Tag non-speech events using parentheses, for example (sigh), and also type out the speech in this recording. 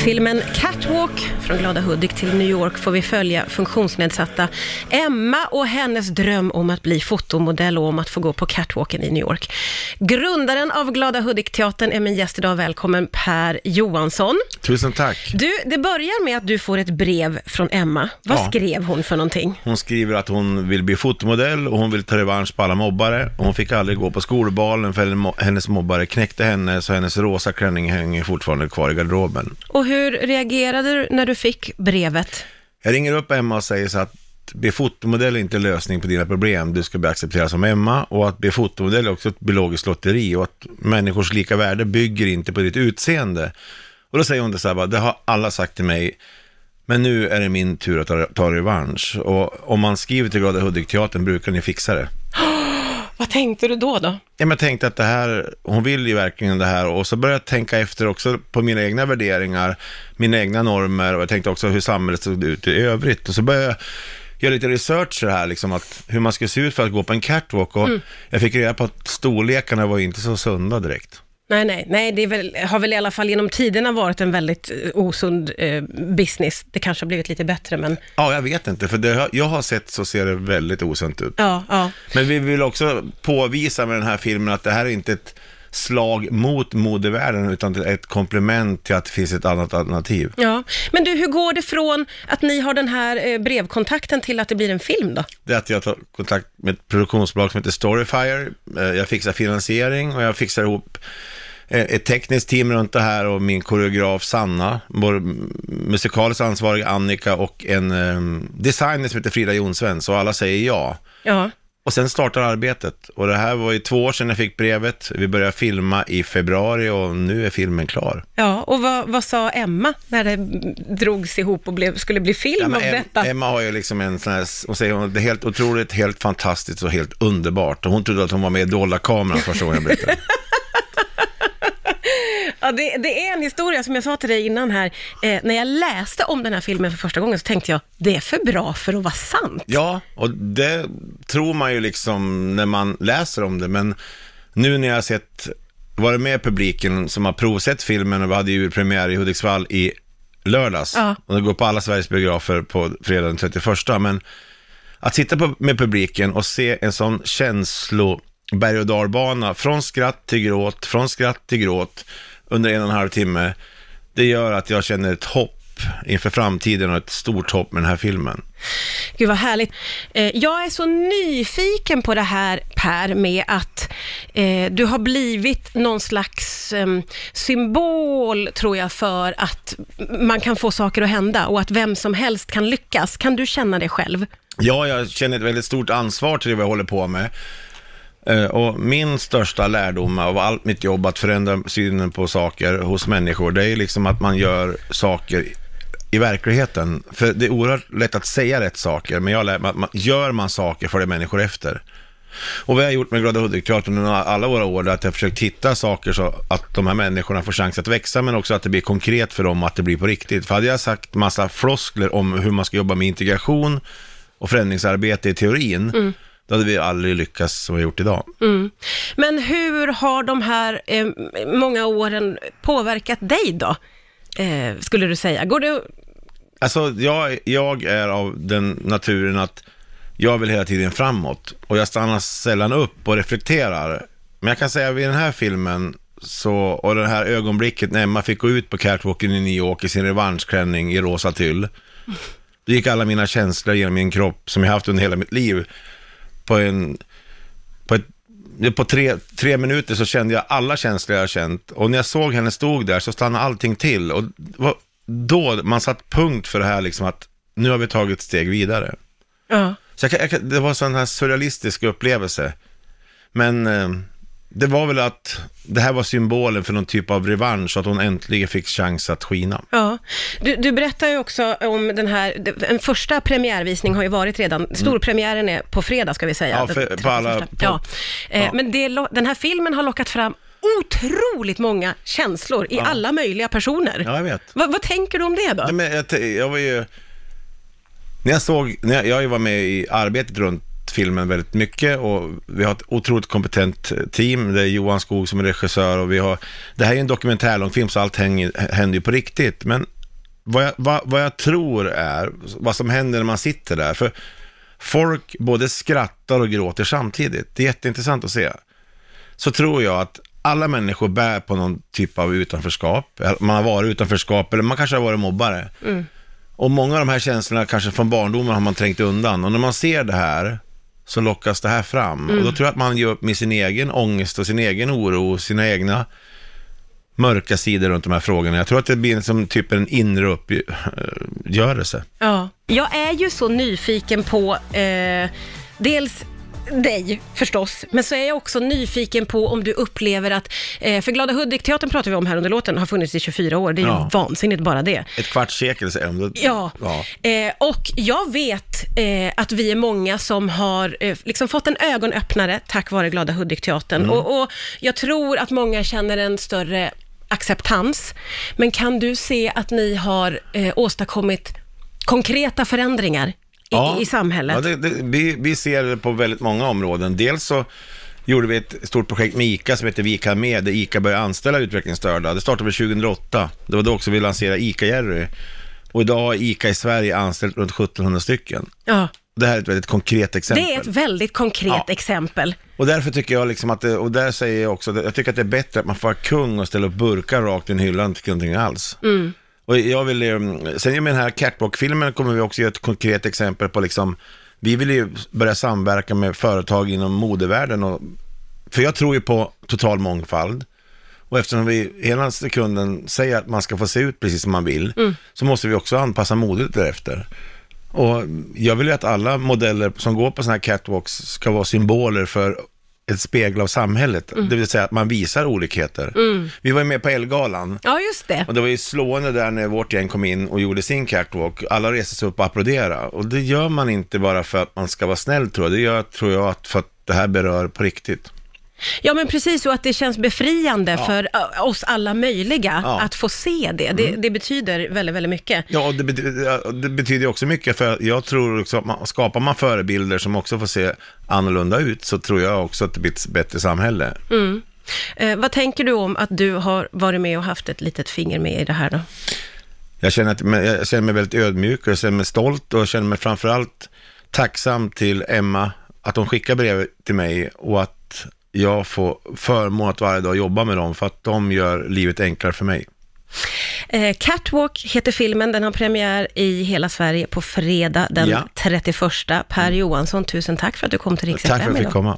I filmen Catwalk från Glada Hudik till New York får vi följa funktionsnedsatta Emma och hennes dröm om att bli fotomodell och om att få gå på catwalken i New York. Grundaren av Glada Hudik-teatern är min gäst idag. Välkommen Per Johansson. Tusen tack. Du, det börjar med att du får ett brev från Emma. Vad Ja. skrev hon för någonting? Hon skriver att hon vill bli fotomodell och hon vill ta revansch på alla mobbare. Hon fick aldrig gå på skolbalen för hennes mobbare knäckte henne så hennes rosa klänning hänger fortfarande kvar i garderoben. Och hur reagerade du när du fick brevet? Jag ringer upp Emma och säger så att bli fotomodell är inte lösning på dina problem. Du ska bli accepterad som Emma och att bli fotomodell är också ett biologiskt lotteri och att människors lika värde bygger inte på ditt utseende. Och då säger hon det så här, bara, det har alla sagt till mig, men nu är det min tur att ta, ta revansch. Och om man skriver till Glada Hudik-teatern brukar ni fixa det. (gasps) Vad tänkte du då? då? Ja, men jag tänkte att det här, hon vill ju verkligen det här och så började jag tänka efter också på mina egna värderingar, mina egna normer och jag tänkte också hur samhället såg ut i övrigt och så började jag göra lite research så här liksom att hur man ska se ut för att gå på en catwalk och jag fick reda på att storlekarna var inte så sunda direkt. Nej, nej, nej, det väl, har väl i alla fall genom tiderna varit en väldigt eh, osund eh, business. Det kanske har blivit lite bättre, men Ja, jag vet inte, för det jag har sett så ser det väldigt osunt ut. ja, ja. Men vi vill också påvisa med den här filmen att det här är inte ett slag mot modevärlden utan ett komplement till att det finns ett annat alternativ. Ja, men du, hur går det från att ni har den här eh, brevkontakten till att det blir en film då? Det är att jag tar kontakt med ett produktionsbolag som heter Storyfire. Eh, Jag fixar finansiering och jag fixar ihop eh, ett tekniskt team runt det här och min koreograf Sanna, vår musikaliskt ansvariga Annika och en eh, designer som heter Frida Jonsven, så alla säger ja. Ja, Och sen startar arbetet. Och det här var ju två år sedan jag fick brevet. Vi började filma i februari och nu är filmen klar. ja. och vad, vad sa Emma när det drogs ihop och blev, skulle bli film Ja, av Em- detta? Emma har ju liksom en sån här, hon säger hon, det är helt otroligt, helt fantastiskt och helt underbart. Och hon trodde att hon var med i Dolda kameran första gången jag berättade. (laughs) Ja, det, det är en historia som jag sa till dig innan här. Eh, när jag läste om den här filmen för första gången så tänkte jag, det är för bra för att vara sant. Ja, och det tror man ju liksom när man läser om det, men nu när jag har sett, varit med publiken som har provsett filmen och vi hade ju premiär i Hudiksvall i lördags, Ja. och det går på alla Sveriges biografer på fredag den 31, men att sitta på, med publiken och se en sån känslo berg och dalbana från skratt till gråt, från skratt till gråt under en och en halv timme, det gör att jag känner ett hopp inför framtiden och ett stort hopp med den här filmen. Gud vad härligt. Eh, jag är så nyfiken på det här Per, med att eh, du har blivit någon slags em, symbol, tror jag, för att man kan få saker att hända och att vem som helst kan lyckas. Kan du känna det själv? Ja, jag känner ett väldigt stort ansvar till det jag håller på med. Eh, och min största lärdom av allt mitt jobb att förändra synen på saker hos människor, det är ju liksom att man gör saker i verkligheten. För det är oerhört lätt att säga rätt saker, men jag lär mig att man, gör man saker för det människor efter. Och vad jag har gjort med Glada Hudik-teatern under alla våra år, är att jag har försökt hitta saker så att de här människorna får chans att växa, men också att det blir konkret för dem, att det blir på riktigt. För hade jag sagt massa floskler om hur man ska jobba med integration och förändringsarbete i teorin, mm då hade vi aldrig lyckats som vi har gjort idag. Men hur har de här eh, många åren påverkat dig då? Eh, skulle du säga. Går det... Alltså, jag, jag är av den naturen att jag vill hela tiden framåt och jag stannar sällan upp och reflekterar. Men jag kan säga vid den här filmen så, och det här ögonblicket när Emma fick gå ut på catwalken i New York i sin revanschklänning i rosa tyll. Då gick alla mina känslor genom min kropp som jag haft under hela mitt liv på en, på ett på tre, tre minuter så kände jag alla känslor jag har känt. Och när jag såg henne stod där så stannade allting till. Och då man satt punkt för det här liksom att nu har vi tagit ett steg vidare. Ja. Så jag, jag, det var en sån här surrealistisk upplevelse. Men eh, det var väl att det här var symbolen för någon typ av revansch, att hon äntligen fick chans att skina. Ja, du, du berättar ju också om den här, en första premiärvisning har ju varit redan, storpremiären är på fredag ska vi säga. Ja, för- på alla- 31. på- ja. Eh, ja. Men det, den här filmen har lockat fram otroligt många känslor i alla möjliga personer. Ja, jag vet. Vad, vad tänker du om det då? Nej, men jag, jag var ju... När jag såg, när jag, jag var med i arbetet runt filmen väldigt mycket och vi har ett otroligt kompetent team. Det är Johan Skog som är regissör och vi har, det här är en dokumentärlångfilm så allt hänger, händer ju på riktigt. Men vad jag, vad, vad jag tror är, vad som händer när man sitter där, för folk både skrattar och gråter samtidigt. Det är jätteintressant att se. Så tror jag att alla människor bär på någon typ av utanförskap. Man har varit utanförskap eller man kanske har varit mobbare. Och många av de här känslorna kanske från barndomen har man trängt undan. Och när man ser det här så lockas det här fram. Och då tror jag att man gör upp med sin egen ångest och sin egen oro och sina egna mörka sidor runt de här frågorna. Jag tror att det blir som typ en inre uppgörelse. Ja. Jag är ju så nyfiken på eh, dels dig förstås, men så är jag också nyfiken på om du upplever att, eh, för Glada Hudik-teatern pratar vi om här under låten, har funnits i 24 år, det är Ja. ju vansinnigt bara det. Ett kvarts sekel. Då- Ja, ja. Eh, och jag vet eh, att vi är många som har eh, liksom fått en ögonöppnare tack vare Glada Hudik-teatern. Mm. Och, och jag tror att många känner en större acceptans. Men kan du se att ni har åstadkommit konkreta förändringar i, i samhället? Ja, det, det, vi, vi ser det på väldigt många områden. Dels så gjorde vi ett stort projekt med ICA som heter Vi kan med, där ICA började anställa utvecklingsstörda. Det startade väl 2008. Det var då också vi lanserade ICA-Jerry. Och idag har ICA i Sverige anställt runt 1700 stycken. Ja, Det här är ett väldigt konkret exempel. det är ett väldigt konkret Ja. exempel. Och därför tycker jag liksom att det, och där säger jag också, jag tycker att det är bättre att man får vara kung och ställa upp burkar rakt i en hylla än till någonting alls. Och jag vill, eh, sen med den här Catwalk-filmen kommer vi också ge ett konkret exempel på liksom, vi vill ju börja samverka med företag inom modevärlden och, för jag tror ju på total mångfald. Och eftersom vi hela sekunden säger att man ska få se ut precis som man vill, så måste vi också anpassa modet därefter. Och jag vill ju att alla modeller som går på sådana här catwalks ska vara symboler för ett spegel av samhället. Det vill säga att man visar olikheter. Vi var ju med på Elgalan. Ja, just det. Och det var ju slående där när vårt gäng kom in och gjorde sin catwalk. Alla reste sig upp och applåderade. Och det gör man inte bara för att man ska vara snäll tror jag. Det gör, tror jag, för att det här berör på riktigt. Ja, men precis så att det känns befriande för ö, oss alla möjliga Ja. att få se det. Det, det betyder väldigt, väldigt mycket. Ja, och det, betyder, ja, det betyder också mycket för jag tror också att man, skapar man förebilder som också får se annorlunda ut så tror jag också att det blir ett bättre samhälle. Eh, vad tänker du om att du har varit med och haft ett litet finger med i det här då? Jag känner, att, jag känner mig väldigt ödmjuk och jag känner mig stolt och jag känner mig framförallt tacksam till Emma att hon skickar brev till mig och att jag får förmån att varje dag jobba med dem för att de gör livet enklare för mig. Eh, Catwalk heter filmen, den har premiär i hela Sverige på fredag den Ja. 31. Per Johansson, tusen tack för att du kom till Rix Tack för att jag fick komma.